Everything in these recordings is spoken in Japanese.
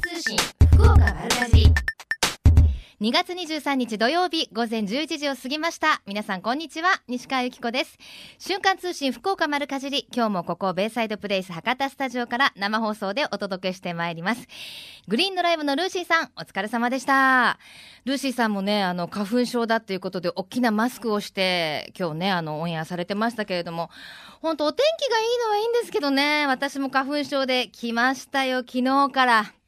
通信福岡丸かじ2月23日土曜日午前11時を過ぎました。皆さんこんにちは西川由紀子です。瞬間通信福岡丸かじり。今日もここベイサイドプレイス博多スタジオから生放送でお届けしてまいります。グリーンドライブのルーシーさんお疲れ様でした。ルーシーさんもねあの花粉症だということで大きなマスクをして今日ねあのオンエアされてましたけれども本当お天気がいいのはいいんですけどね私も花粉症で来ましたよ昨日から。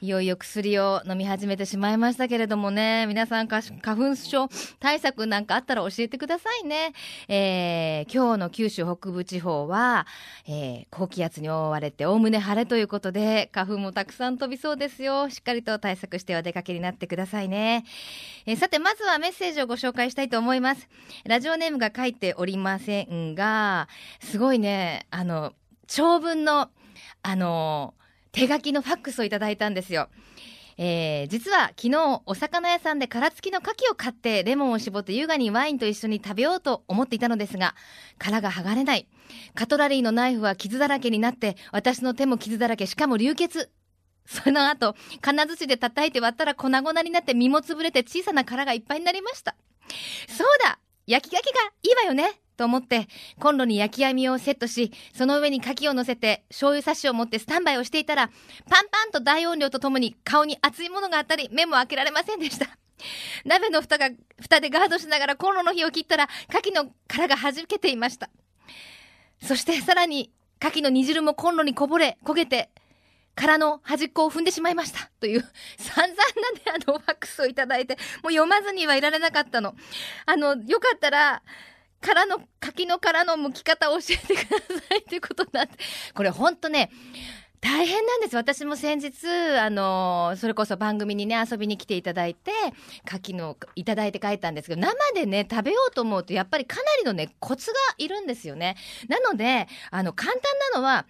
いよいよ薬を飲み始めてしまいましたけれどもね、皆さん花粉症対策なんかあったら教えてくださいね。えー、今日の九州北部地方は、えー、高気圧に覆われておおむね晴れということで、花粉もたくさん飛びそうですよ。しっかりと対策してお出かけになってくださいね。えー、さて、まずはメッセージをご紹介したいと思います。ラジオネームが書いておりませんが、すごいね、あの、長文の、あの、手書きのファックスをいただいたんですよ。えー、実は昨日お魚屋さんで殻付きの牡蠣を買ってレモンを絞って優雅にワインと一緒に食べようと思っていたのですが殻が剥がれない。カトラリーのナイフは傷だらけになって私の手も傷だらけしかも流血。その後金槌で叩いて割ったら粉々になって身も潰れて小さな殻がいっぱいになりました。そうだ！焼き牡蠣がいいわよね！と思って、コンロに焼き網をセットし、その上に牡蠣を乗せて、醤油差しを持ってスタンバイをしていたら、パンパンと大音量とともに顔に熱いものがあったり、目も開けられませんでした。鍋の蓋が、蓋でガードしながらコンロの火を切ったら、牡蠣の殻が弾けていました。そしてさらに、牡蠣の煮汁もコンロにこぼれ、焦げて、殻の端っこを踏んでしまいました。という、散々なね、あの、ファックスをいただいて、もう読まずにはいられなかったの。あの、よかったら、からの、柿の殻の剥き方を教えてくださいっていうことなんで、これほんとね、大変なんです。私も先日、あの、それこそ番組にね、遊びに来ていただいて、柿のいただいて帰ったんですけど、生でね、食べようと思うと、やっぱりかなりのね、コツがいるんですよね。なので、あの、簡単なのは、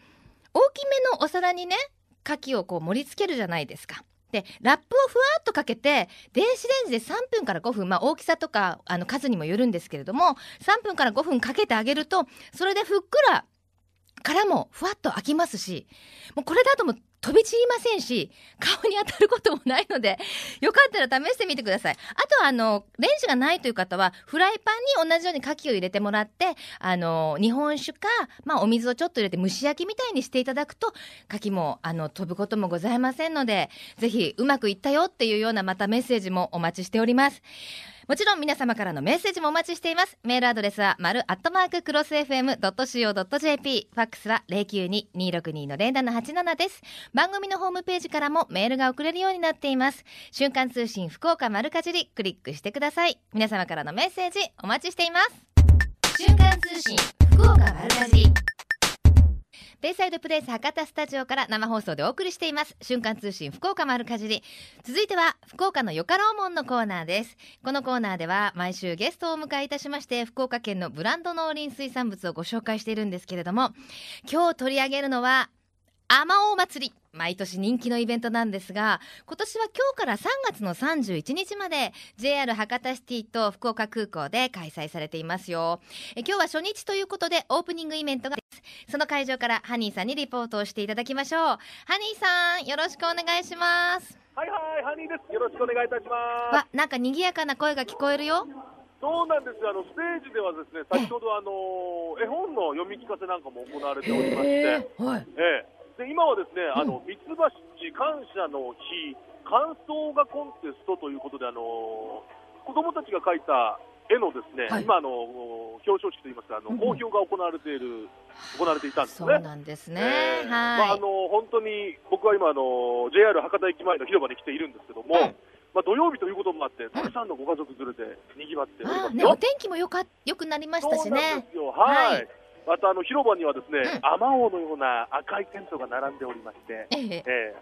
大きめのお皿にね、牡蠣をこう盛り付けるじゃないですか。で、ラップをふわっとかけて、電子レンジで3分から5分、まあ大きさとか、あの数にもよるんですけれども、3分から5分かけてあげると、それでふっくら、からもふわっと開きますし、もうこれだとも飛び散りませんし、顔に当たることもないので、よかったら試してみてください。あとは、あの、レンジがないという方は、フライパンに同じように牡蠣を入れてもらって、あの、日本酒か、まあ、お水をちょっと入れて蒸し焼きみたいにしていただくと、牡蠣も、あの、飛ぶこともございませんので、ぜひ、うまくいったよっていうようなまたメッセージもお待ちしております。もちろん皆様からのメッセージもお待ちしています。メールアドレスは、丸アットマーククロス FM.co.jp。ファックスは092-262-0787です。番組のホームページからもメールが送れるようになっています。瞬間通信福岡丸かじり、クリックしてください。皆様からのメッセージお待ちしています。瞬間通信福岡丸かじり。ベイサイドプレイス博多スタジオから生放送でお送りしています。瞬間通信福岡丸かじり。続いては福岡のよかろうもんのコーナーです。このコーナーでは毎週ゲストをお迎えいたしまして福岡県のブランド農林水産物をご紹介しているんですけれども今日取り上げるのはあまおう祭り。毎年人気のイベントなんですが今年は今日から3月の31日まで JR 博多シティと福岡空港で開催されていますよ。え今日は初日ということでオープニングイベントがその会場からハニーさんにリポートをしていただきましょう。ハニーさんよろしくお願いします。はいはいハニーです。よろしくお願いいたします。わなんか賑やかな声が聞こえるよ。そうなんですあのステージではですね先ほどあの絵本の読み聞かせなんかも行われておりまして、えー、はい、ええで今はですね、あのミツバチ感謝の日感想画コンテストということで、あの子供たちが描いた絵のですね、はい、今あの表彰式といいますかあの、公表が行われている行われていたんですね。そうなんですね。えー、はい。まああの本当に僕は今あの JR 博多駅前の広場に来ているんですけども。うんまあ、土曜日ということもあって、たくさんのご家族連れで賑わっておりますね、お天気もよかよくなりましたしね。はい、はいまたあの広場にはですね、あまおうのような赤いテントが並んでおりまして、ええ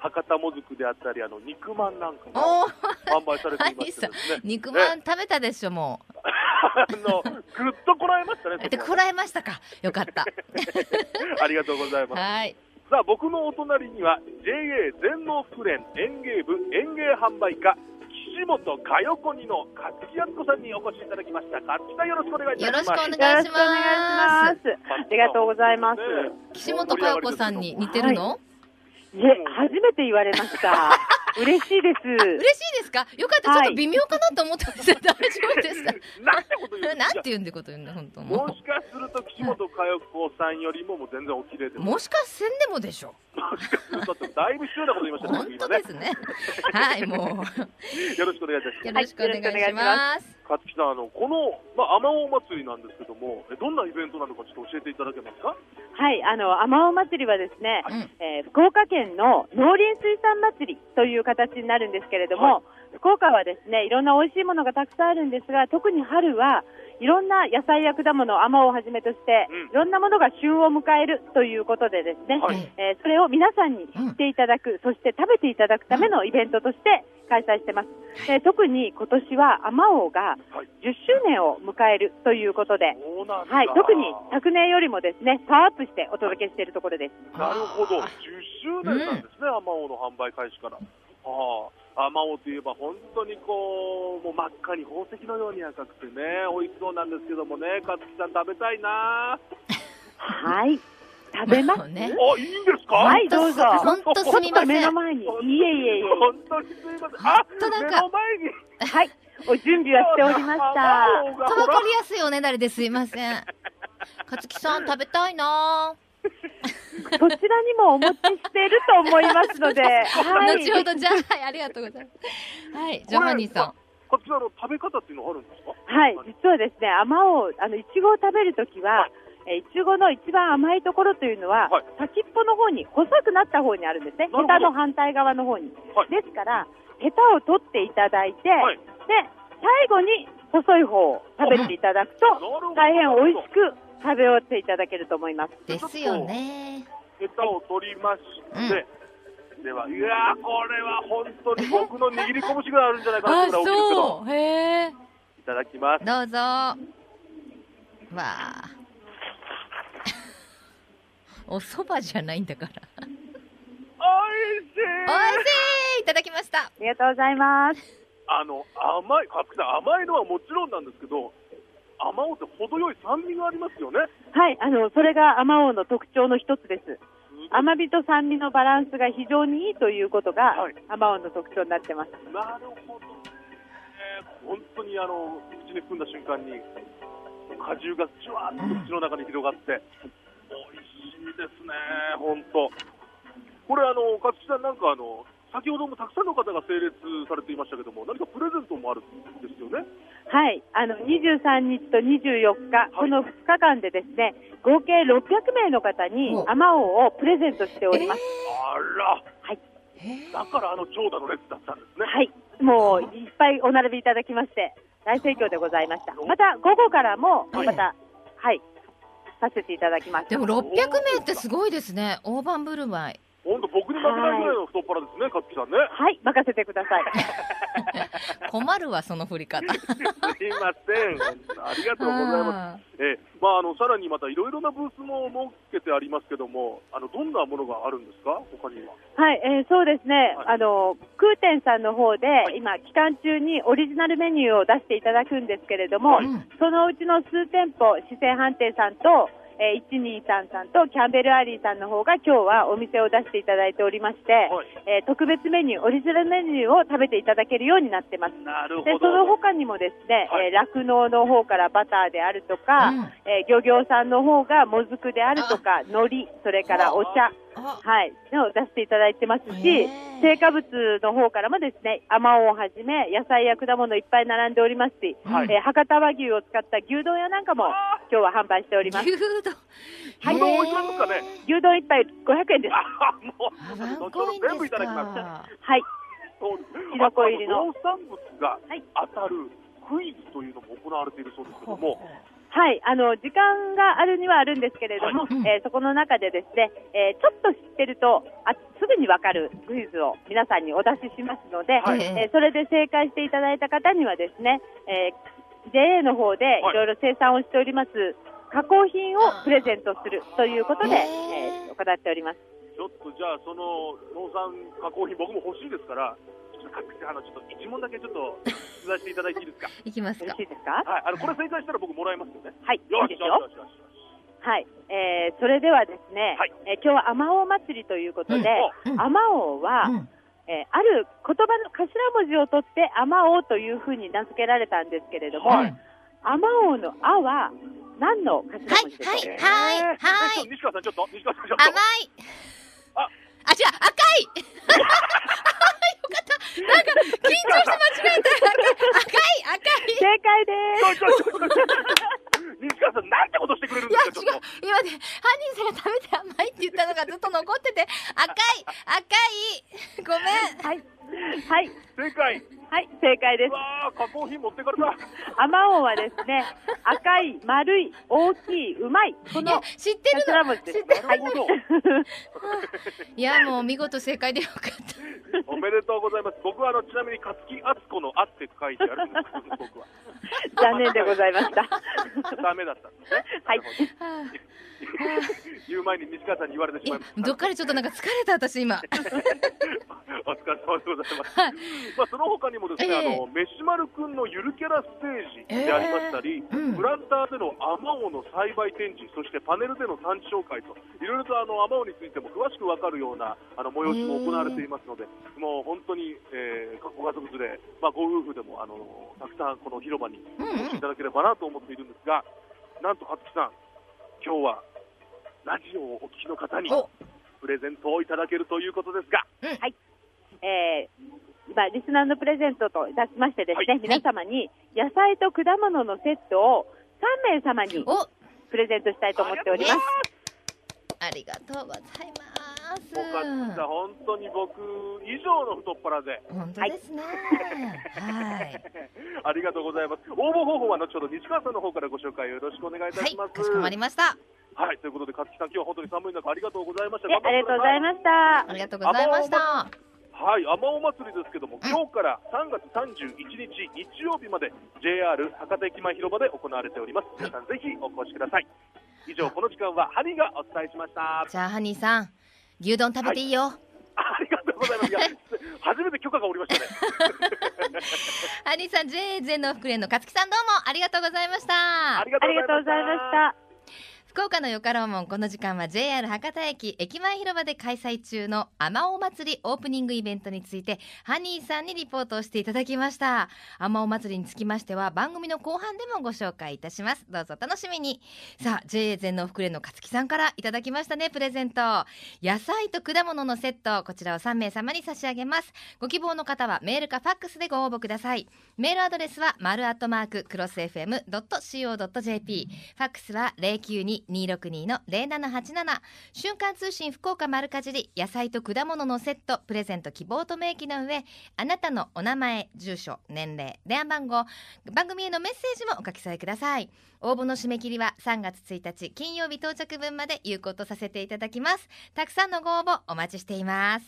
博多もずくであったり、あの肉まんなんかも販売されていまして、ね、肉まん食べたでしょ、もう。あのぐっとこらえましたね。でこらえましたか。よかった。ありがとうございます。はい。さあ僕のお隣には JA 全農福連園芸部園芸販売課岸本かよこにの勝木敦子さんにお越しいただきました。勝木さんよろしくお願いします。よろしくお願いします。ありがとうございます。岸本かよこさんに似てるの、はい、いえ、初めて言われました。嬉しいです。嬉しいですか？よかった、はいちょっと微妙かなと思ったんですよ。大丈夫ですか？なんてこと言うんなんて言うんでこと言うんだ、本当ももしかすると岸本佳代子さんよりももう全然お綺麗でう。もしかせんでもでしょ。もしかするとってだいぶ失礼なこと言いましたね。本当今ねですね。はい、もう。よろしくお願いいたします。よろしくお願いします。勝木さんあのこのまあ天尾祭りなんですけどもえどんなイベントなのかちょっと教えていただけますか？はい、あの、天尾祭りはですね、うんえー福岡県の農林水産祭りという形になるんですけれども、は福岡はですね、いろんな美味しいものがたくさんあるんですが、特に春はいろんな野菜や果物、甘をはじめとして、うん。いろんなものが旬を迎えるということでですね、はい。えーそれを皆さんに知っていただく、そして食べていただくためのイベントとして開催してます。えー特に今年は甘王がはい。10周年を迎えるということで、そうなんだはい、特に昨年よりもですね、パワーアップしてお届けしているところです。なるほど。10あ周年なんですね天尾の販売開始から。ああ天尾といえば本当にこうもう真っ赤に宝石のように赤くてね美味しそうなんですけどもね勝木さん食べたいな。はい、食べます？ね。あいいんですか？はい、どうぞ。本当すみません。目の前に。いえいえいえ。本当にすみません。あ当なんか目の前に。はい、お準備はしておりました。とわかりやすいおねだりですいません。勝木さん食べたいなそちらにもお持ちしていると思いますので、はい。後ほどじゃあ、はい、ありがとうございます。はい、ジョハニーさん。勝木さんあの食べ方っていうのはあるんですか？はい、実はですね、甘を、あの、いちごを食べるときは、えーいちごの一番甘いところというのは、はい。先っぽの方に、細くなった方にあるんですね。ヘタの反対側の方に。はい。ですから、ヘタを取っていただいて、はい。で、最後に細い方を食べていただくと、大変美味しく食べ終わっていただけると思います。ですよね。ヘタを取りまして、では、いやー、これは本当に僕の握り拳ぐらいあるんじゃないかなあ、そう。へえ。いただきます。どうぞ。わあ。お蕎麦じゃないんだから。おいしいおいしいいただきました。ありがとうございます。あの、甘い、甘いのはもちろんなんですけど、甘おうって程よい酸味がありますよね。はい、あの、それが甘王の特徴の一つです。す甘みと酸味のバランスが非常にいいということが、はい甘王の特徴になってます。なるほどね。本当にあの、口に含んだ瞬間に、果汁がじゅわーっと口の中に広がって、美味しいですね、本当。これあの、勝木さんなんかあの、先ほどもたくさんの方が整列されていましたけども、何かプレゼントもあるんですよね？はい、あの、23日と24日、この2日間でですね、合計600名の方にお甘王をプレゼントしております。あら、はい。だからあの長蛇の列だったんですね。はい、もういっぱいお並びいただきまして、大盛況でございました。また午後からも、はいまた、はい、させていただきます。でも600名ってすごいですね。大盤振る舞い。本当僕に負けないぐらいの太っ腹ですね、勝木さんね。はい、任せてください。困るわ、その振り方。すいません。ありがとうございます。あえーまあ、あのさらにまたいろいろなブースも設けてありますけども、あのどんなものがあるんですか、他には。はい、えーそうですね、はいあの、空店さんの方で、い今、期間中にオリジナルメニューを出していただくんですけれども、はいうんそのうちの数店舗、四川飯店さんと、えー、123さんとキャンベルアリーさんの方が今日はお店を出していただいておりまして、はい。えー特別メニュー、オリジナルメニューを食べていただけるようになってます。なるほで、ど。その他にもですね、はい。えー酪農の方からバターであるとか、うん。えー漁業さんの方がもずくであるとか、海苔、それからお茶、あはい、を出していただいてますへしー、成果物の方からもですね、あまおうをはじめ、野菜や果物いっぱい並んでおりますし、はいえー博多和牛を使った牛丼屋なんかも今日は販売しております。牛丼。牛丼おいくらですかね牛丼一杯500円です。あもうあ、後ほど全部いただきます。か。はい。そうですキノコ入りの農産物がはい当たるクイズというのも行われているそうですけども、はい、あの、時間があるにはあるんですけれども、はいうん。えーそこの中でですね、えーちょっと知ってると、あすぐにわかるクイズを皆さんにお出ししますので、はい。えーそれで正解していただいた方にはですね、えー JA の方でい。ろいろ生産をしております、加工品をプレゼントするということで、えー行っております。ちょっとじゃあ、その農産加工品、僕も欲しいですから、あのちょっと一問だけちょっと出題していただいていいですか？いきますか。よろし。いですか？はい、あのこれ正解したら僕もらえますよね。はい、いいよしよ。よしよしよし。はい、えー、それではですね、はい。えー今日はあまおう祭りとい。うことで、うんうんあまおうは、うんえーある言葉の頭文字を取ってあまおうとい。うふうに名付けられたんですけれども、はい。あまおうのあは何の頭はい。文字でしょうか、はい。はい。えーはい。えっと西川さん、ちょっと、西川さん、ちょっと。甘い。ああ違う赤いなんか緊張して間違えた赤い赤い。正解です西川さん、なんてことしてくれるんいやですか、ちょっ違う今ね犯人さんが食べて甘いって言ったのがずっと残ってて。赤い赤い。ごめん。はい。はい。と。正解。はい正解ですうわー、加工品持ってかれた。あまおうはですね 赤い丸い大きいうまいこいやの知ってるの？知ってる？なるほど。いやもう見事正解でよかった おめでとうございます。僕はあのちなみに勝木敦子のあって書いてあるんですけど、僕は。残念でございましたダメだったんですね。はい言う前に西川さんに言われてしまいました。どっかでちょっとなんか疲れた私今お疲れ様でございます。はいまあその他にもですね、ええ。あの飯丸くんのゆるキャラステージでありましたり、ええうん。プランターでのアマオの栽培展示、そしてパネルでの産地紹介と、いろいろとあのアマオについても詳しくわかるようなあの催しも行われていますので、もう本当に、えーご家族連れ、まあ、ご夫婦でもあのたくさんこの広場にうんお越しいただければなと思っているんですが、なんと勝木さん、今日はラジオをお聞きの方にお。プレゼントをいただけるということですが、えー今、リスナーのプレゼントといたしましてですね、はい皆様に野菜と果物のセットを3名様におプレゼントしたいと思っております。ありがとうございますよかった、本当に僕以上の太っ腹で、本当ですねはいありがとうございます。応募方法は後ほど西川さんの方からご紹介よろしくお願いいたはいします。かしこまりましたはい、ということで、勝木さん、今日は本当に寒い中、ありがとうございました。えありがとうございす。ましたあ。りがとうございましたはい、あまお祭りですけども、今日から3月31日日曜日まで JR 博多駅前広場で行われております。皆さんぜひお越しください。以上、この時間はハニーがお伝えしました。じゃあハニーさん牛丼食べていいよ、ありがとうございます。初めて許可がおりましたね。ハニーさん JA 全農福連の勝木さんどうもありがとうございましたありがとうございました。福岡のよかろうもんこの時間は JR 博多駅駅前広場で開催中のあまお祭りオープニングイベントについてハニーさんにリポートをしていただきました。あまお祭りにつきましては番組の後半でもご紹介いたします。どうぞ楽しみに。さあ JA 全農福連の勝木さんからいただきましたねプレゼント。野菜と果物のセットこちらを3名様に差し上げます。ご希望の方はメールかファックスでご応募ください。メールアドレスは丸アットマーククロス FM.co.jp ファックスは092の0787瞬間通信福岡丸かじり野菜と果物のセットプレゼント希望と明記の上あなたのお名前住所年齢電話番号番組へのメッセージもお書き添えください。応募の締め切りは3月1日金曜日到着分まで有効とさせていただきます。たくさんのご応募お待ちしています。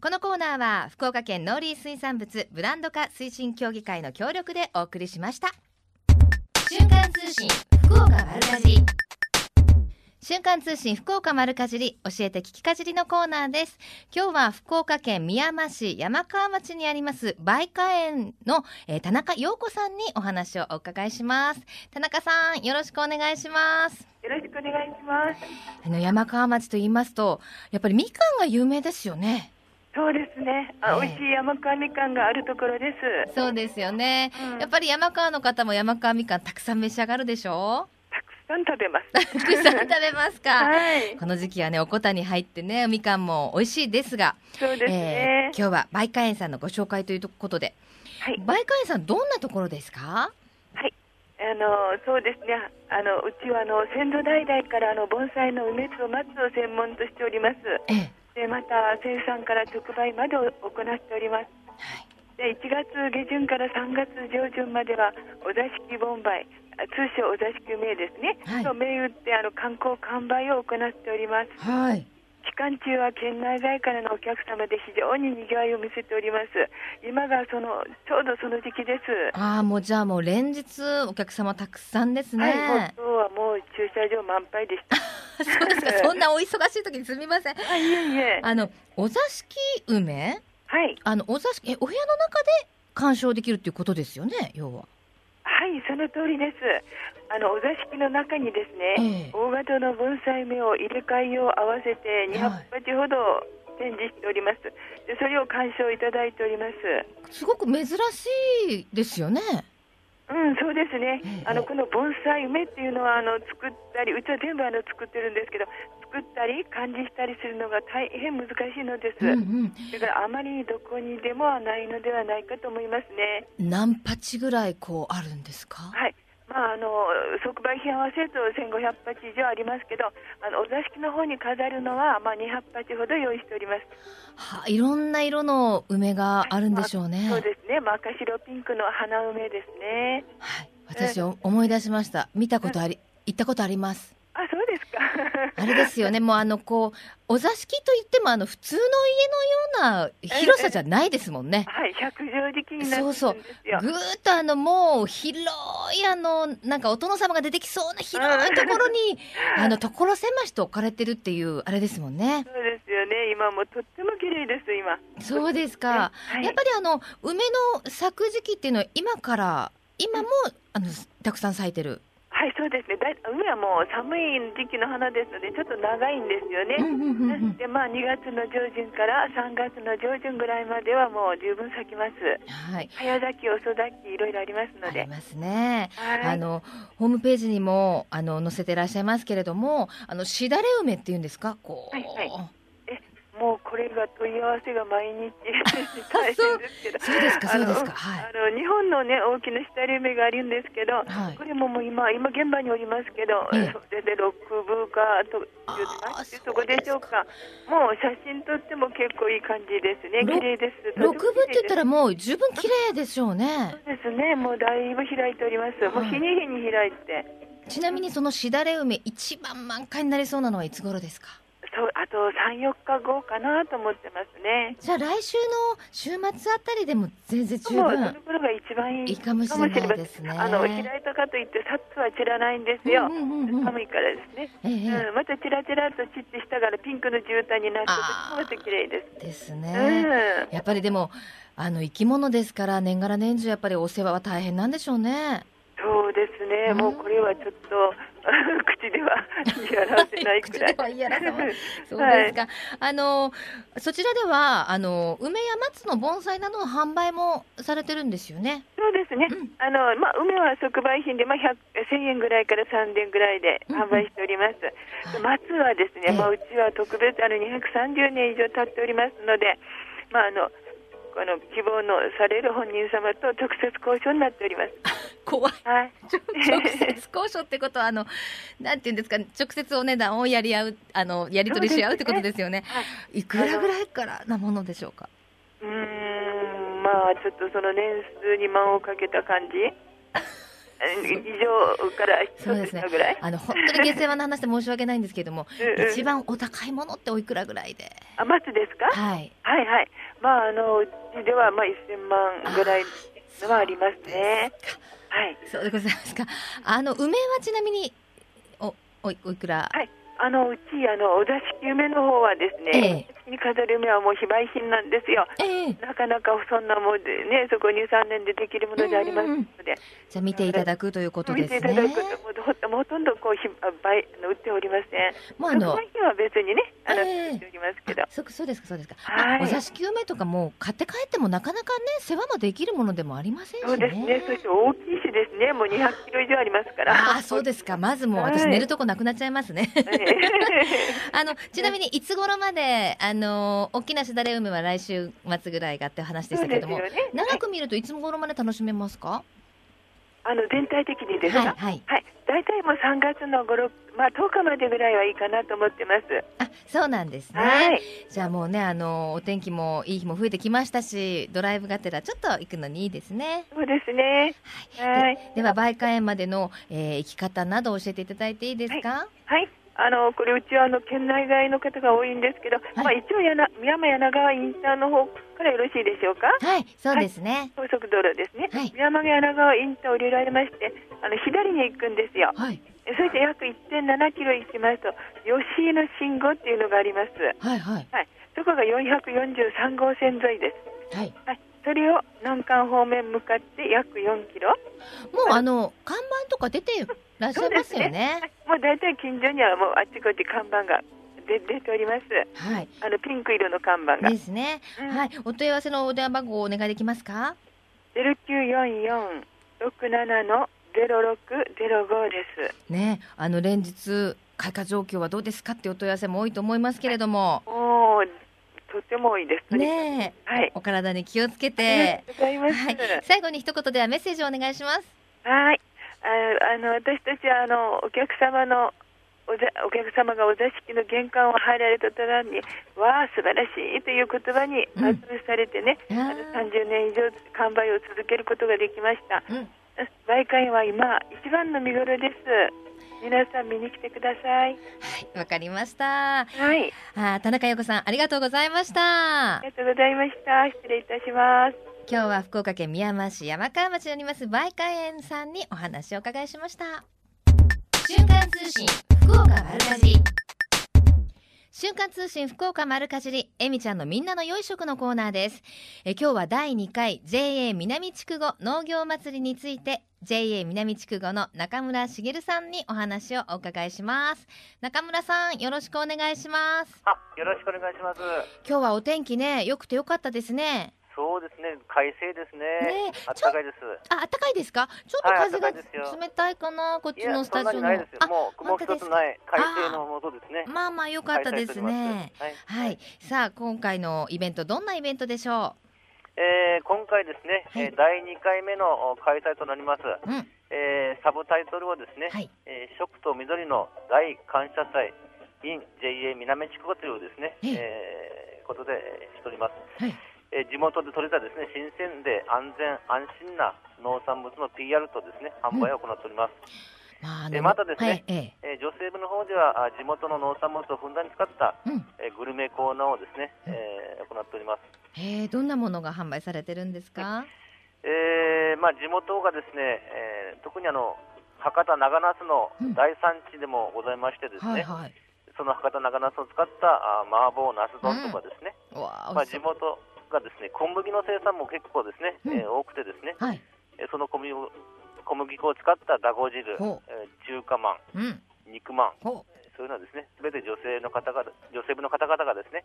このコーナーは福岡県農林水産物ブランド化推進協議会の協力でお送りしました。瞬間通信福岡丸かじり。瞬間通信福岡丸かじり教えて聞きかじりのコーナーです。今日は福岡県宮山市山川町にあります梅花園の、えー田中陽子さんにお話をお伺いします。田中さんよろしくお願いします。よろしくお願いします。あの山川町と言いますとやっぱりみかんが有名ですよねそうですね。あ、ええ美味しい山川みかんがあるところです。そうですよね、うんやっぱり山川の方も山川みかんたくさん召し上がるでしょ？たくさん食べます。たくさん食べますか、はい。この時期はねおこたに入ってねみかんも美味しいですが、そうですえねー。今日は梅花園さんのご紹介ということではい。梅花園さんどんなところですか？あのそうですね。あのうちはあの先祖代々からあの盆栽の梅と松を専門としております。ええでまた生産から直売までを行っております。はい。で1月下旬から3月上旬まではお座敷盆梅あ通称お座敷梅ですね、はい。の銘打ってあの観光完売を行っております。はい期間中は県内外からのお客様で非常に賑わいを見せております。今がそのちょうどその時期です。ああもうじゃあもう連日お客様たくさんですね、はい今日はもう駐車場満杯でした。そうですか。そんなお忙しい時にすみません。あいえいえ。あのお座敷梅？はい。あのお座敷えお部屋の中で鑑賞できるっていうことですよね要は。あはい、その通りです。あのお座敷の中にですね、ええ大型の盆栽芽を入れ替えを合わせて200鉢ほど展示しております。でそれを鑑賞いただいております。すごく珍しいですよね。うん、そうですねええ。あのこの盆栽梅っていうのはあの作ったり、うちは全部あの作ってるんですけど、作ったり管理したりするのが大変難しいのです。うんうん。だからあまりどこにでもはないのではないかと思いますね。何鉢ぐらいこうあるんですか？はい。まあ、あの即売品合わせると1500鉢以上ありますけど、あのお座敷の方に飾るのは、まあ、200鉢ほど用意しております。はあ、いろんな色の梅があるんでしょうね。そうですね、まあ、赤白ピンクの花梅ですね。はい、私お思い出しました。見たことあり、行ったことあります。ですか？あれですよね、もうあのこうお座敷といってもあの普通の家のような広さじゃないですもんね。はい、百畳敷になってるんですそうよ。ぐーっとあのもう広いあのなんかお殿様が出てきそうな広いところにあの所狭しと置かれてるっていうあれですもんね。そうですよね、今もとっても綺麗です、今。そうですか。はいやっぱりあの梅の咲く時期っていうのは今から今もあのたくさん咲いてる。はい、そうですね。だい梅はもう寒い時期の花ですので、ちょっと長いんですよね。うんうんうんうんで、まあ、2月の上旬から3月の上旬ぐらいまではもう十分咲きます。はい。早咲き、遅咲き、いろいろありますので。ありますね。はいあのホームページにもあの載せてらっしゃいますけれども、あのしだれ梅っていうんですか、こう。はいはいえ、もうこれが問い合わせが毎日大変ですけど。そうですか、そうですか。あはい。のあの日本のね大きな下梅があるんですけど、はいこれももう今今現場におりますけど、ええそれでロックブーカーとあーいうそこでしょうか。もう写真撮っても結構いい感じですね。ろ綺麗です。六分って言ったら。らもう十分綺麗でしょうね。そうですね。もうだいぶ開いております。もう日に日に開いて。ちなみにそのしだれ梅一番満開になりそうなのはいつ頃ですか？そうあと三四日後かなと思ってますね。じゃあ来週の週末あたりでも全然十もうその分。頃が一番いいかもしれないですねあの開いたかといってさっとは散らないんですよ。うんうんうんうん寒いからですね。ええええうん、またチラチラと散って下からピンクの絨毯になってあーてすごく綺麗です。ですうね。ん、やっぱりでもあの生き物ですから年がら年中やっぱりお世話は大変なんでしょうね。そうですね、うんもうこれはちょっと 口では言い表せないくらい。口では言いいそうですか。あのそちらではあの梅や松の盆栽などの販売もされてるんですよね。そうですね、うんあのまあ、梅は即売品で、まあ、100 1000円ぐらいから3000円ぐらいで販売しております。で松はですね、ええまあ、うちは特別あの230年以上経っておりますので、まあ、あのこの希望のされる本人様と直接交渉になっております。怖い。はい 直接交渉ってことはあのなんていうんですか直接お値段をやり合うあのやり取りし合うってことですよね。はいいくらぐらいからなものでしょうか？うーんまあちょっとその年数に間をかけた感じ 以上から一そうですねつぐらい、あの本当に下世話な話で申し訳ないんですけれども、うんうん。一番お高いものっておいくらぐらいで？あ松ですか？はい。はいはい。まああのうちではまあ1000万ぐらいのはありますね。はい。そうでございますか。あの梅はちなみにおおいおいくら？はいあのうちあのお座敷梅の方はですね、に飾る梅はもう非売品なんですよええなかなかそんなもんでねそこ2、3年でできるものでありますので、じゃあ見ていただくということです見ていただね。くともうほとんどこうひあ売あの売っておりません。もうあの特売品は別にね、あの、ええ売っておりますけど。あそうそうですかそうですか。はいあお座敷梅とかも買って帰ってもなかなかね世話もできるものでもありませんしね。そうですね。そして大きいしですね。もう200キロ以上ありますから。ああそうですか。まずもう私はい寝るとこなくなっちゃいますね。あのちなみに いつ頃まであの大きなしだれ梅は来週末ぐらいがって話でしたけれども、ね長く見るといつ頃まで楽しめますか？あの全体的にですか。はいはい。はい。大体もう3月の5、6、まあ10日までぐらいはいいかなと思ってます。あそうなんですね。はい。じゃあもうねあのお天気もいい日も増えてきましたしドライブがてらちょっと行くのにいいですね。そうですね。はい。はいででは梅花園までの、えー行き方など教えていただいていいですか？はい。あの、これうちはあの、県内外の方が多いんですけど、まあ一応やな、山柳川インターの方からよろしいでしょうか？はい、そうですね。高速道路ですね。はい山柳川インターを降りられまして、あの、左に行くんですよ。はい、そして約1.7キロ行きますと、吉井の信号っていうのがあります。はい、はい、はい。そこが443号線沿いです。はい。はい。それを南関方面向かって約4キロ。もうあの看板とか出てらっしゃいますよね。もう大体近所にはもうあちこち看板が出出ております。はい。あのピンク色の看板が。ですね。うんはい。お問い合わせのお電話番号をお願いできますか？0944-67の0605です。ね、あの連日開花状況はどうですかってお問い合わせも多いと思いますけれども。おー、とても多いです。ねえ、はい。お体に気をつけて。はい。最後に一言ではメッセージをお願いします。はい。ああの私たちはあのお客様のおざお客様がお座敷の玄関を入られた途端に「わあ素晴らしい」という言葉にうん圧倒されてね、ああの30年以上完売を続けることができましたうん。売会は今一番の見頃です皆さん見に来てください。はい、わかりました。はい。あー、田中陽子さん、ありがとうございました。あ。りがとうございました。失礼いたします。今日は福岡県宮山市山川町にあります梅花園さんにお話をお伺いしました。瞬間通信福岡丸かじり瞬間通信福岡丸かじりえみちゃんのみんなの良い食のコーナーです。え今日は第2回 JA 南筑後農業祭りについて JA 南筑後の中村茂さんにお話をお伺いします。中村さんよろしくお願いします。あ、よろしくお願いします。今日はお天気ね良くて良かったですねそうですね、快晴ですね。ねえあったかいです。あ、暖かいですか？ちょっとはい風が冷たいかな、こっちのスタジオの。あ、もう雲一つない快晴のもとですね。まあまあ良かったですね。はい。はい、さあ、今回のイベント、どんなイベントでしょえー今回ですね、はいえー第2回目のお開催となります。う。うん、えーサブタイトルはですね、はい、えー食と緑の大感謝祭 in JA 南地区というですね、えええーことでえーしております。はい、えー地元で採れたですね新鮮で安全安心な農産物の PR とですね販売を行っております。まあ、でまたですねはい、ええ、えー女性部の方ではあ地元の農産物をふんだんに使った、うん、えーグルメコーナーをですね、えー行っております。ええ、どんなものが販売されてるんですか？えーまあ、地元がですね、えー特にあの博多長ナスの大産地でもございましてですね、はい、はい。その博多長ナスを使ったあ麻婆ナス丼とかですね、うわあ、まあ、地元がですね小麦の生産も結構ですね、うん。えー多くてですね、はい、えーその小麦を小麦粉を使っただご汁、ほえー中華まん、うん、肉まん、ほそういうのはですね、すべて女性の方が、女性部の方々がですね、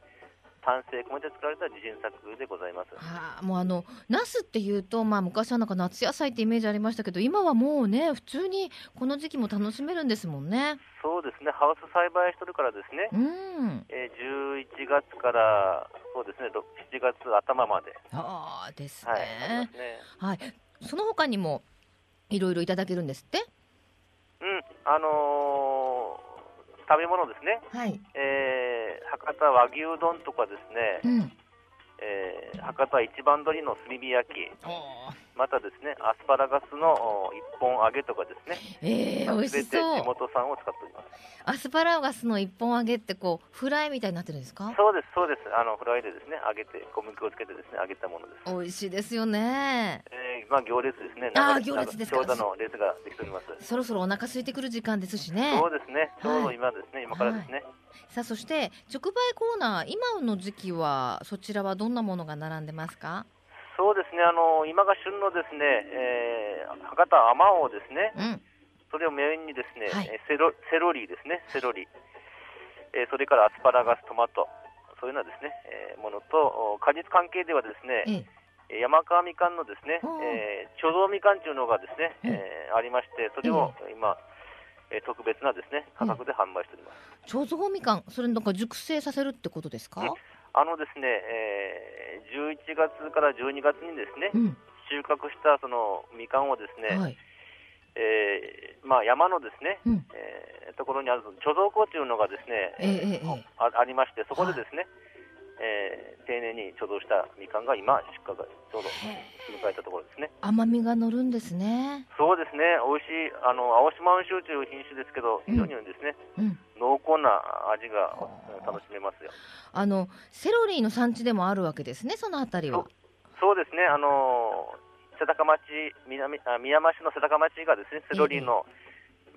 丹精込めて作られた自信作でございます。はあ、もうあのナスっていうと、まあ、昔はなんか夏野菜ってイメージありましたけど今はもうね普通にこの時期も楽しめるんですもんね。そうですね、ハウス栽培してるからですね、うん、えー11月から、そうですね、ろ7月頭まで、ああですねま。すね。はい、その他にもいろいろいただけるんですって？うん、あのー食べ物ですね、はい。えー博多和牛丼とかですね、うん。えー博多一番鶏の炭火焼き、またですね、アスパラガスのお一本揚げとかですね、ええ美味しそう地。元産を使っております。アスパラガスの一本揚げってこうフライみたいになってるんですか？そうです、そうです。あのフライでですね、揚げて小麦粉をつけてですね、揚げたものです。美味しいですよね。えー、まあ行列ですね。あー長い行列ですか長蛇の列ができております。そろそろお腹空いてくる時間ですしねそう。ですね。ちょうど今ですね、今からですね。さあそして直売コーナー今の時期はそちらはどんなものが並んでますか？そうですね。あの今が旬のですね、えー、博多あまおうですね。うん。それをメインにですね、はいえーセロセロリですね、セロリ。えーそれからアスパラガス、トマト。そういうようなですね、えーものと、お果実関係ではですね、ええ。えー山川みかんのですね、おーえー貯蔵みかんというのがですね、うんえーありまして、それを今、えー特別なですね価格で販売しております。貯蔵みかんそれなんか熟成させるってことですか？あのですね、えー11月から12月にですね、うん。収穫したそのみかんをですね、はい。えーまあ、山のですね、うん。えーところにある貯蔵庫というのがですね、ええええええあありまして、そこでですね、えー丁寧に貯蔵したみかんが今、出荷がちょうど迎えたところですね。甘みが乗るんですね。そうですね、美味しい、あの青島温州という品種ですけど、非常にですね、うん。濃厚な味がえー楽しめますよ。あのセロリの産地でもあるわけですね。そのあたりは。そうですね、あの瀬高町南あ宮山市の瀬高町がですね、セロリの、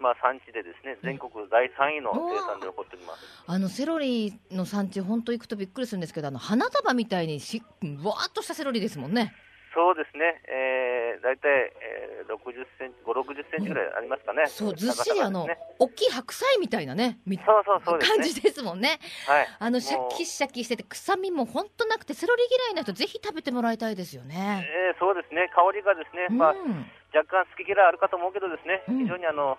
まあ、産地でですね、全国第3位の生産で起こっております。あのセロリの産地本当行くとびっくりするんですけど、あの花束みたいにしわーっとしたセロリですもんね。そうですね、えー、大体、えー、60センチ、5、60センチぐらいありますかね。そう、ずっしりあの、大きい白菜みたいなね、そうそうそう、ね、感じですもんね。はい。あの、シャキシャキしてて、臭みも本当なくて、セロリ嫌いな人、ぜひ食べてもらいたいですよね。えー、そうですね、香りがですね、まあ、若干好き嫌いあるかと思うけどですね、非常にあの、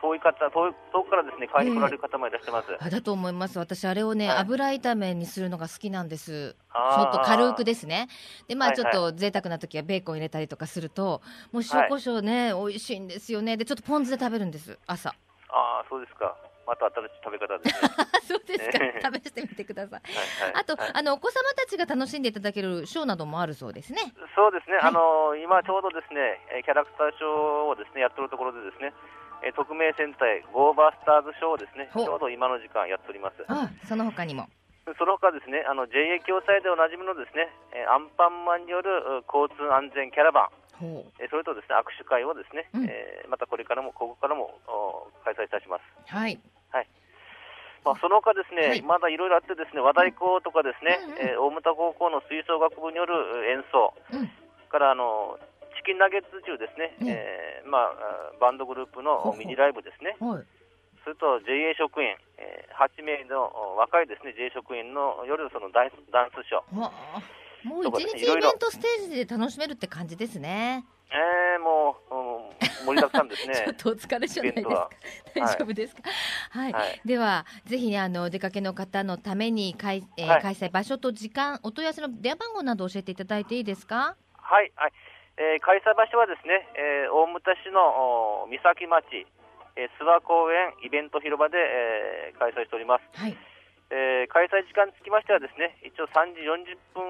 遠い方遠遠くからですね買いに来られる方もいらっしゃいます、えー、だと思います。私あれをね、はい、油炒めにするのが好きなんです。ちょっと軽くですね。でまあちょっと贅沢な時はベーコン入れたりとかするともう塩コショウね、はい、美味しいんですよね。でちょっとポン酢で食べるんです朝。ああそうですかまた新しい食べ方ですね。そうですか。試してみてください。はいはい、あと、はい、あのお子様たちが楽しんでいただけるショーなどもあるそうですね。そうですね。あの今ちょうどですね、キャラクターショーをですねやってるところでですね、えー、匿名戦隊ゴーバースターズショーをですね、ちょうど今の時間やっております。あその他にも。その他ですね、あの JA 共済でおなじみのですね、えー、アンパンマンによる交通安全キャラバン、えー、それとですね握手会をですね、うん、えー、またこれからもここからも開催いたします。はい。はい。まあ、その他ですね、はい、まだいろいろあってですね、和太鼓とかですね、うん。うん、えー、大牟田高校の吹奏楽部による演奏、うん、からあのチキンナゲッツ中ですね、うん、えー、まあ、バンドグループのミニライブですね、はい、それと JA 職員、えー、8名の若いですね JA 職員の夜そのダンスダンスショー。もう一日イベントステージで楽しめるって感じですね。えー、もう、うん、盛りだくさんですね。ちょっとお疲れじゃないですか。大丈夫ですか？はい。はい、では、ぜひ、ね、あの、お出かけの方のために開、えー、はい、開催場所と時間、お問い合わせの電話番号など教えていただいていいですか？はい、はい。えー、開催場所はですね、えー、大牟田市の三崎町、えー、諏訪公園イベント広場で、えー、開催しております。はい。えー、開催時間につきましてはですね、一応3時40分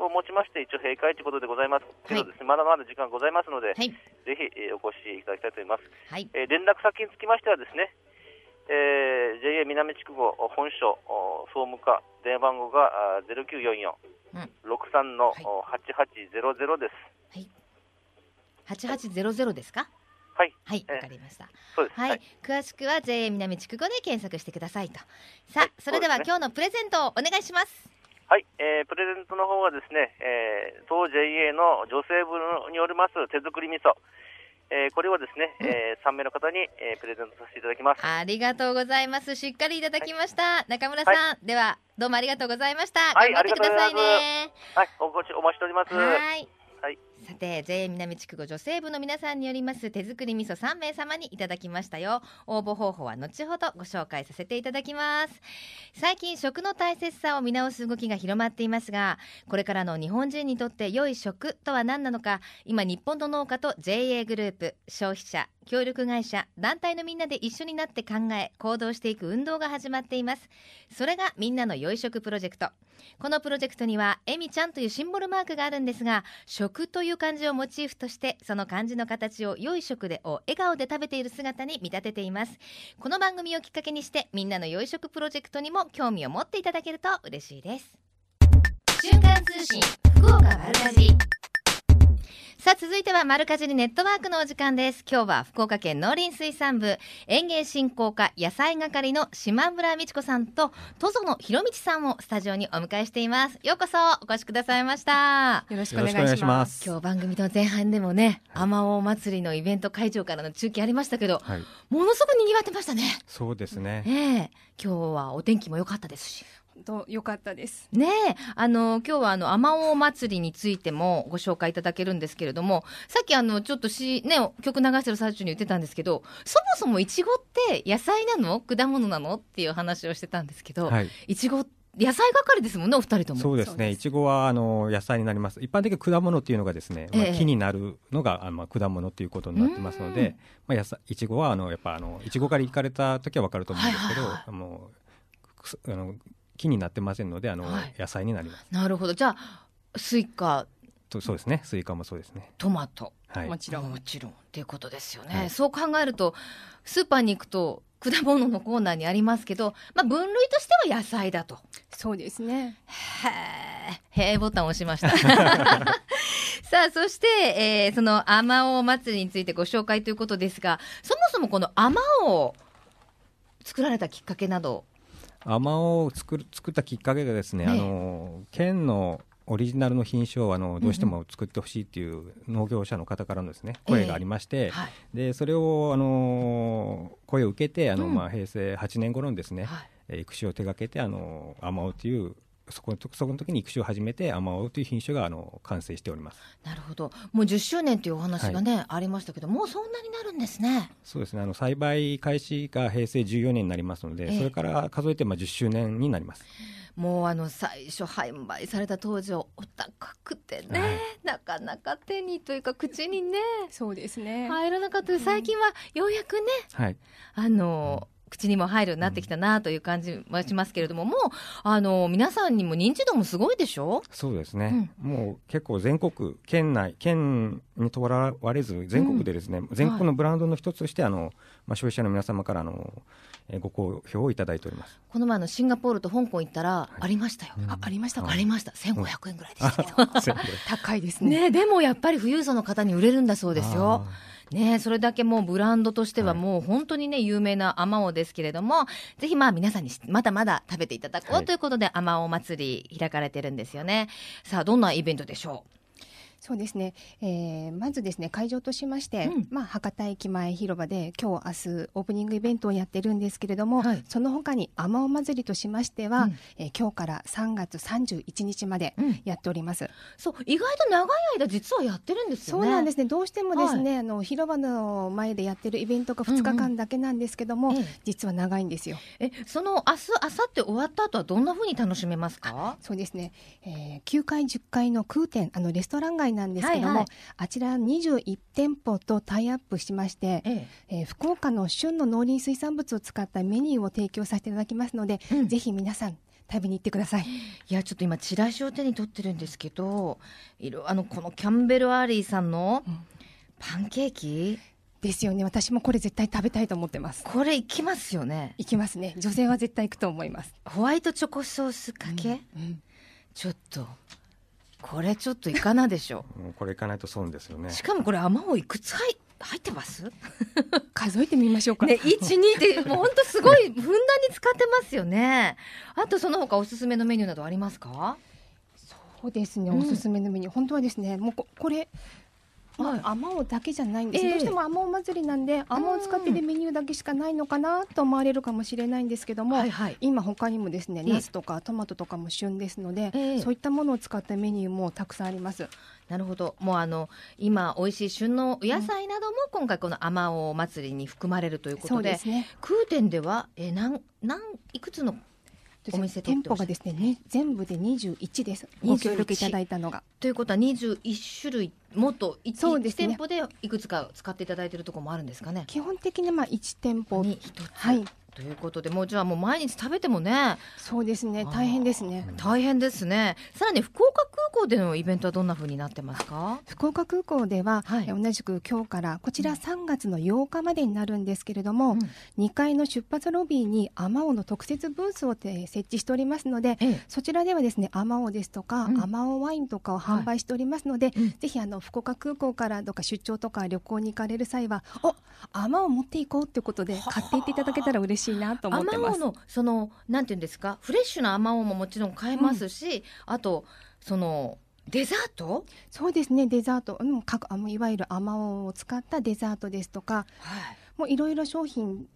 をもちまして一応閉会ということでございますけどですね、はい、まだまだ時間ございますので、はい、ぜひ、えー、お越しいただきたいと思います。はい、えー、連絡先につきましてはですね、えー、JA 南地区号本所総務課電話番号が0944、うん、63の8800です。はい八八ゼロゼロですか？はい。はい、わかりました。はい。詳しくは JA 南地区語で検索してくださいと。さあ、それでは今日のプレゼントをお願いします。はい、えー、プレゼントの方はですね、えー、当 JA の女性部によります手作り味噌。えー、これをですね、えー、3名の方に、えー、プレゼントさせていただきます。ありがとうございます。しっかりいただきました。はい、中村さん、はい、では、どうもありがとうございました。はい、頑張ってくださいね。はい、お越しお待ちしております。はい。さて JA 南地区女性部の皆さんによります手作り味噌3名様にいただきましたよ。応募方法は後ほどご紹介させていただきます。最近食の大切さを見直す動きが広まっていますがこれからの日本人にとって良い食とは何なのか今日本の農家と JA グループ消費者協力会社団体のみんなで一緒になって考え行動していく運動が始まっています。それがみんなの良い食プロジェクト。このプロジェクトにはえみちゃんというシンボルマークがあるんですが食という漢字をモチーフとしてその漢字の形を良い食でを笑顔で食べている姿に見立てています。この番組をきっかけにしてみんなの良い食プロジェクトにも興味を持っていただけると嬉しいです。瞬間通信福岡丸かじさあ、続いては、丸かじりネットワークのお時間です。今日は、福岡県農林水産部園芸振興課野菜係の島村美智子さんと、戸園博道さんをスタジオにお迎えしています。ようこそ、お越しくださいました。よろしくお願いします。今日番組の前半でもね、あまおう祭りのイベント会場からの中継ありましたけど、はい、ものすごく賑わってましたね。そうですね。ええー、今日はお天気も良かったですし。と良かったです。ねあの今日はあの天尾祭りについてもご紹介いただけるんですけれども、さっきあのちょっとしね曲流してる最中に言ってたんですけど、そもそもいちごって野菜なの？果物なの？っていう話をしてたんですけど、はい、いちご野菜係ですもんね、お二人とも。そうですね。いちごはあの野菜になります。一般的に果物っていうのがですね、まあ、木になるのが、あまあ果物っていうことになってますので、まあ野菜いちごはあのやっぱあのいちご狩り行かれた時はわかると思うんですけど、はいはいはい、もうあの木になってませんのであの、はい、野菜になります。なるほど。じゃあスイカ。とそうですね。スイカもそうですね。トマト、はい、もちろん。もちろんっていうことですよね、はい、そう考えるとスーパーに行くと果物のコーナーにありますけど、まあ、分類としては野菜だと。そうですね。へえボタンを押しました。さあそして、えー、そのあまおう祭りについてご紹介ということですがそもそもこのあまおう作られたきっかけなど甘を作る作ったきっかけがですね、ねあの県のオリジナルの品種をあのどうしても作ってほしいっていう農業者の方からのですね声がありまして、えーはい、でそれをあの声を受けてあの、まあ平成8年頃にですね、はい、育種を手掛けてあのアマオというそこそこの時に育種を始めてアマオという品種があの完成しております。なるほど。もう10周年というお話がね、はい、ありましたけどもうそんなになるんですね。そうですね。あの栽培開始が平成14年になりますので、えー、それから数えてまあ10周年になります。もうあの最初販売された当時お高くてね、はい、なかなか手にというか口にねそうですね。入らなかった。最近はようやくね、はい、あの、うん口にも入るようになってきたなという感じはしますけれども、もうあの皆さんにも認知度もすごいでしょ？そうですね、うん、もう結構全国県内県にとらわれず全国でですね、うん、全国のブランドの一つとしてあの、まあ、消費者の皆様からあのご好評をいただいております。この前のシンガポールと香港行ったら、ありましたよ、あありましたありました。1500円ぐらいでしたけど。高いですね。ねでもやっぱり富裕層の方に売れるんだそうですよね、それだけもうブランドとしてはもう本当にね、有名なあまおですけれども、ぜひまあ皆さんにまだまだ食べていただこうということで、あまお祭り開かれてるんですよね。さあ、どんなイベントでしょう？そうですね、えー、まずですね会場としまして、うん、まあ、博多駅前広場で今日明日オープニングイベントをやってるんですけれども、はい、その他にあまお祭りとしましては、うん、えー、今日から3月31日までやっております、うん、そう意外と長い間実はやってるんですよね。そうなんですね。どうしてもですね、はい、あの広場の前でやってるイベントが2日間だけなんですけども、うんうん、実は長いんですよ。えその明日明後日終わった後はどんなふうに楽しめますか？そうですね、えー、9階10階の空店あのレストラン街なんですけども、はいはいあちら21店舗とタイアップしまして、ええ。えー、福岡の旬の農林水産物を使ったメニューを提供させていただきますので、うん、ぜひ皆さん食べに行ってください。いやちょっと今チラシを手に取ってるんですけどいろあのこのキャンベル・アーリーさんのパンケーキ、ですよね。私もこれ絶対食べたいと思ってます。これいきますよね。いきますね。女性は絶対行くと思います。ホワイトチョコソースかけ、うんうん、ちょっとこれちょっといかなでしょ。うこれいかないと損ですよね。しかもこれあまおいくつ入入ってます？数えてみましょうか。ね1、2でもう本当すごいふんだんに使ってますよね。あとその他おすすめのメニューなどありますか？そうですね、おすすめのメニュー、本当はですね、もうこれ、まあ、あまおだけじゃないんです、えー、どうしてもあまお祭りなんであまお使ってでメニューだけしかないのかなと思われるかもしれないんですけども、はいはい、今他にもですねナスとかトマトとかも旬ですので、えー、そういったものを使ったメニューもたくさんあります。なるほど。もうあの今美味しい旬の野菜なども今回このあまお祭りに含まれるということで、ね、空店ではえなんなんいくつのお店店舗がですねね全部で21です。ご協力いただいたのが。ということは21種類もっと 1, そうです、ね、店舗でいくつか使っていただいているところもあるんですかね。基本的にまあ1店舗。に1つ、はい、ということで、もうじゃあもう毎日食べてもね。そうですね、大変ですね。大変ですね。さらに福岡空港でのイベントはどんなふうになってますか？福岡空港では、はい、同じく今日からこちら3月の8日までになるんですけれども、うん、2階の出発ロビーにあまおの特設ブースを設置しておりますので、ええ、そちらではですねあまおですとか、あまおワインとかを販売しておりますので、はい。ぜひあの福岡空港からどっか出張とか旅行に行かれる際はおあまお持っていこうということで買っていっていただけたら嬉しいなと思ってます。のそのなんていうんですか？フレッシュなあまおももちろん買えますし、うん、あとそのデザート？そうですね。デザート、うん、かあいわゆるあまおを使ったデザートですとか、はい、もういろいろ商品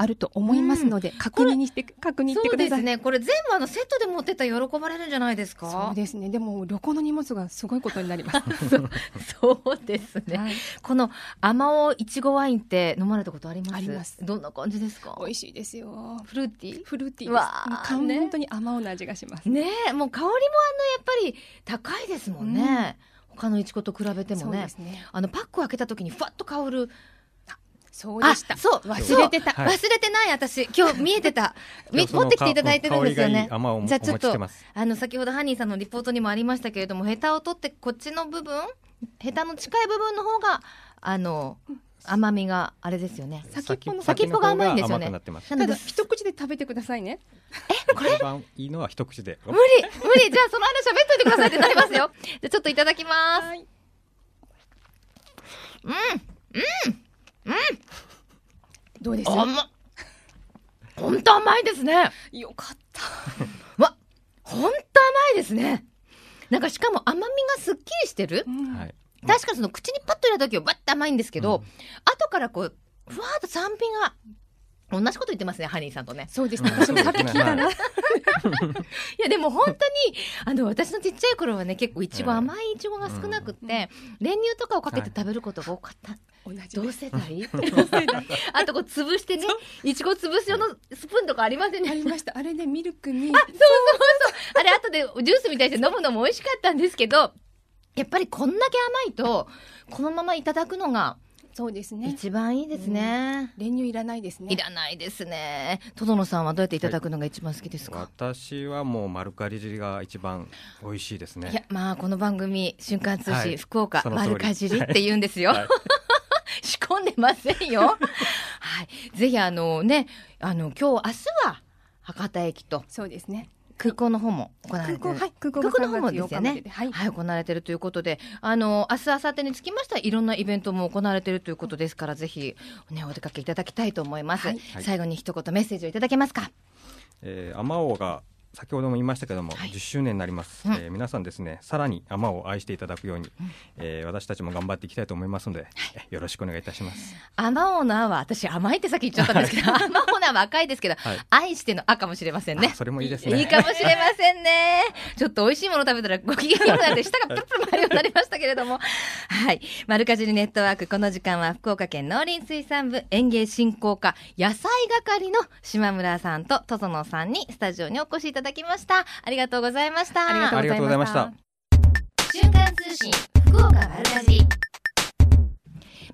あると思いますので、うん、確認して確認してください。そうですね。これ全部あのセットで持ってったら喜ばれるんじゃないですか？そうですね。でも旅行の荷物がすごいことになります。そうですね。はい、このあまおいちごワインって飲まれたことあります？あります。どんな感じですか？美味しいですよ。フルーティー？フルーティーわ本当にあまおの味がします。ねもう香りもあのやっぱり高いですもんね。うん、他のいちごと比べてもね。ねあのパックを開けた時にふわっと香る。そうでした。そう、忘れてた。忘れてない、私。今日見えてた。持ってきていただいてるんですよね。じゃあちょっと、あの、先ほどハニーさんのリポートにもありましたけれども、ヘタを取って、こっちの部分、ヘタの近い部分の方が、あの、甘みがあれですよね。先っぽの先っぽが甘いんですよね。なので一口で食べてくださいね。え、これ？いいのは一口で。無理無理。じゃあその間喋っといてくださいってなりますよ。じゃあちょっといただきます。うんうんうん。どうです？か甘本当甘いですね。よかった。わ本当甘いですね。なんかしかも甘みがすっきりしてる。はい。確かその口にパッと入れた時はバッと甘いんですけど、うん、後からこう、ふわーっと酸味が同じこと言ってますね、ハニーさんとね。そうですね。私もさっき聞いたら。いや、でも本当に、あの、私のちっちゃい頃はね、結構いちご、甘いいちごが少なくって、練乳とかをかけて食べることが多かった。同じ同世代 あとこう潰してね、いちご潰す用のスプーンとかありませんね。ありました。あれでミルクに。あ、そうそうそう。あれ後でジュースみたいにして飲むのも美味しかったんですけど、やっぱりこんだけ甘いと、このままいただくのが、そうですね。一番いいですね。練乳いらないですね。いらないですね。トドノさんはどうやっていただくのが一番好きですか？はい、私はもう丸かじりが一番美味しいですね。いや、まあこの番組瞬間通信、はい、福岡丸かじりって言うんですよ。はい、仕込んでませんよ。はい、ぜひあのね、あの今日明日は博多駅と。そうですね。空港の方も行われてる。はい、空港の方もですよね。はい、はい、行われているということで、あの、明日、明後日につきましては、いろんなイベントも行われているということですから、ぜひ、ね、お出かけいただきたいと思います。はい、最後に一言メッセージをいただけますか？えー、アマオが先ほども言いましたけども、はい、10周年になります、うん、えー、皆さんですねさらに甘を愛していただくように、うん、えー、私たちも頑張っていきたいと思いますので、はい、よろしくお願いいたします。甘おのあは私甘いってさっき言っちゃったんですけど甘おのは赤いですけど、はい、愛しての赤かもしれませんね。それもいいですね。いいかもしれませんね。ちょっと美味しいもの食べたらご機嫌になって 舌がプルプル回るようになりましたけれども。はい。丸かじりネットワークこの時間は福岡県農林水産部園芸振興課野菜係の島村さんと戸園さんにスタジオにお越しいただきましたありがとうございました。ありがとうございました。瞬間通信福岡丸かじ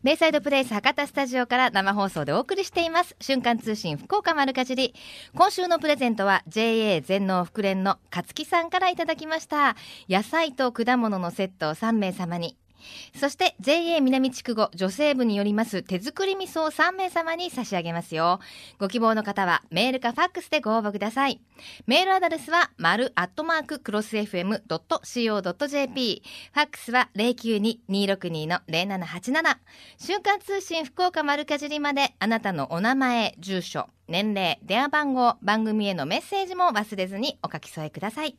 ベイサイドプレイス博多スタジオから生放送でお送りしています。瞬間通信福岡丸かじり。今週のプレゼントは JA 全農福連の勝木さんからいただきました。野菜と果物のセットを3名様に。そして JA 南筑後女性部によります手作り味噌を3名様に差し上げますよ。ご希望の方はメールかファックスでご応募ください。メールアドレスは丸アットマーククロス FM.co.jp。ファックスは092-262-0787。瞬間通信福岡丸かじりまであなたのお名前、住所、年齢、電話番号、番組へのメッセージも忘れずにお書き添えください。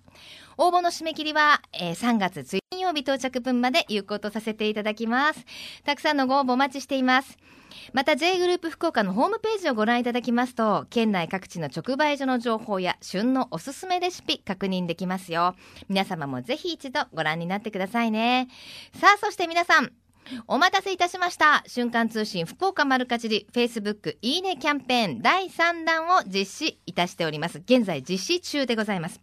応募の締め切りは、えー、3月1日曜日到着分まで有効とさせていただきます。たくさんのご応募お待ちしています。また J グループ福岡のホームページをご覧いただきますと、県内各地の直売所の情報や旬のおすすめレシピ確認できますよ。皆様もぜひ一度ご覧になってくださいね。さあ、そして皆さん、お待たせいたしました。瞬間通信福岡丸かじり Facebook いいねキャンペーン第3弾を実施いたしております。現在実施中でございます。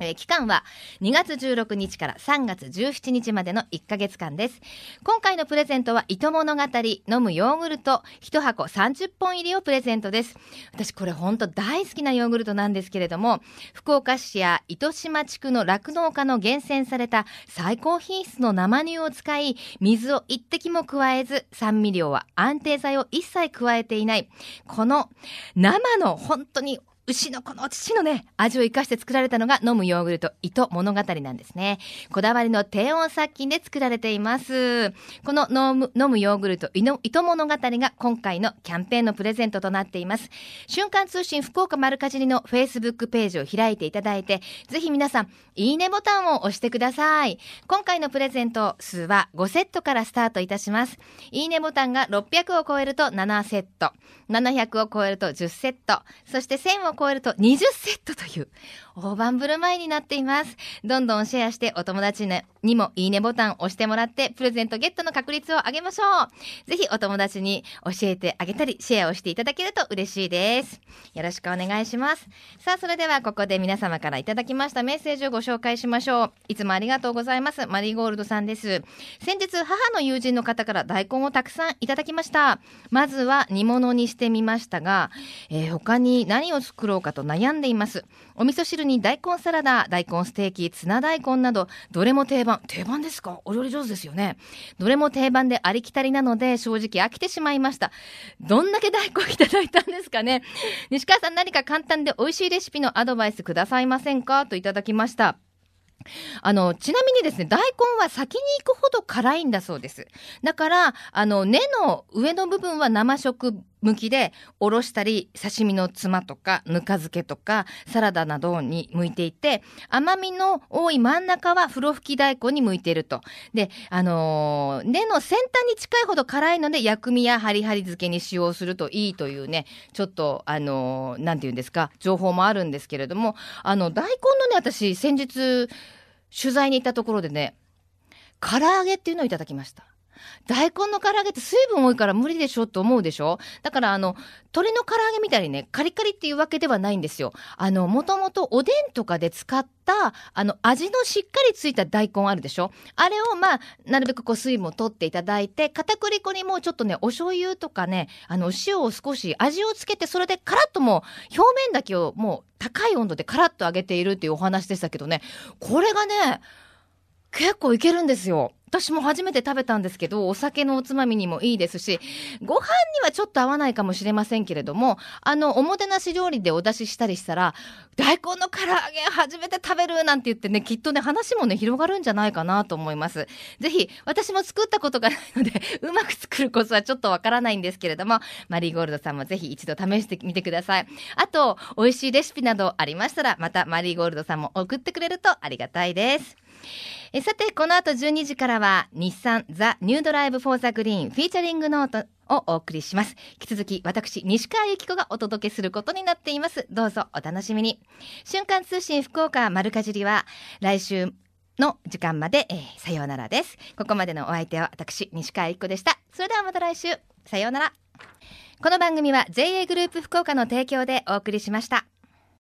えー、期間は2月16日から3月17日までの1ヶ月間です。今回のプレゼントは糸物語飲むヨーグルト1箱30本入りをプレゼントです。私これほんと大好きなヨーグルトなんですけれども、福岡市や糸島地区の酪農家の厳選された最高品質の生乳を使い、水を一滴も加えず、酸味料は安定剤を一切加えていない、この生の本当に牛のこの父のね、味を生かして作られたのが飲むヨーグルト糸物語なんですね。こだわりの低温殺菌で作られています。この飲む飲むヨーグルト糸物語が今回のキャンペーンのプレゼントとなっています。瞬間通信福岡丸かじりの Facebook ページを開いていただいて、ぜひ皆さん、いいねボタンを押してください。今回のプレゼント数は5セットからスタートいたします。いいねボタンが600を超えると7セット、700を超えると10セット、そして1000を超えると20セットという大盤振る舞いになっています。どんどんシェアしてお友達にもいいねボタンを押してもらってプレゼントゲットの確率を上げましょう。ぜひお友達に教えてあげたりシェアをしていただけると嬉しいです。よろしくお願いします。さあ、それではここで皆様からいただきましたメッセージをご紹介しましょう。いつもありがとうございます。マリーゴールドさんです。先日、母の友人の方から大根をたくさんいただきました。まずは煮物にしてみましたが、えー、他に何を作ろうかと悩んでいます。お味噌汁に大根サラダ、大根ステーキ、ツナ大根など、どれも定番。定番ですか？お料理上手ですよね。どれも定番でありきたりなので、正直飽きてしまいました。どんだけ大根いただいたんですかね？西川さん何か簡単で美味しいレシピのアドバイスくださいませんか？といただきました。あの、ちなみにですね、大根は先に行くほど辛いんだそうです。だから、あの、根の上の部分は生食向きでおろしたり刺身のつまとかぬか漬けとかサラダなどに向いていて甘みの多い真ん中は風呂吹き大根に向いていると。であのー、根の先端に近いほど辛いので薬味やハリハリ漬けに使用するといいというねちょっとあのー、て言うんですか情報もあるんですけれどもあの大根のね私先日取材に行ったところでね唐揚げっていうのをいただきました。大根の唐揚げって水分多いから無理でしょって思うでしょ？だからあの、鶏の唐揚げみたいにね、カリカリっていうわけではないんですよ。あの、もともとおでんとかで使った、あの、味のしっかりついた大根あるでしょ？あれをまあ、なるべくこう水分を取っていただいて、片栗粉にもうちょっとね、お醤油とかね、あの、塩を少し味をつけて、それでカラッともう、表面だけをもう高い温度でカラッと揚げているっていうお話でしたけどね、これがね、結構いけるんですよ。私も初めて食べたんですけど、お酒のおつまみにもいいですし、ご飯にはちょっと合わないかもしれませんけれども、あの、おもてなし料理でお出ししたりしたら、大根の唐揚げ初めて食べるなんて言ってね、きっとね、話もね、広がるんじゃないかなと思います。ぜひ、私も作ったことがないので、うまく作るコツはちょっとわからないんですけれども、マリーゴールドさんもぜひ一度試してみてください。あと、美味しいレシピなどありましたら、またマリーゴールドさんも送ってくれるとありがたいです。えさて、この後12時からは、日産ザ・ニュードライブ・フォー・ザ・グリーンフィーチャリングノートをお送りします。引き続き、私、西川由紀子がお届けすることになっています。どうぞお楽しみに。瞬間通信福岡丸かじりは、来週の時間まで、えー、さようならです。ここまでのお相手は私、西川由紀子でした。それではまた来週、さようなら。この番組は JA グループ福岡の提供でお送りしました。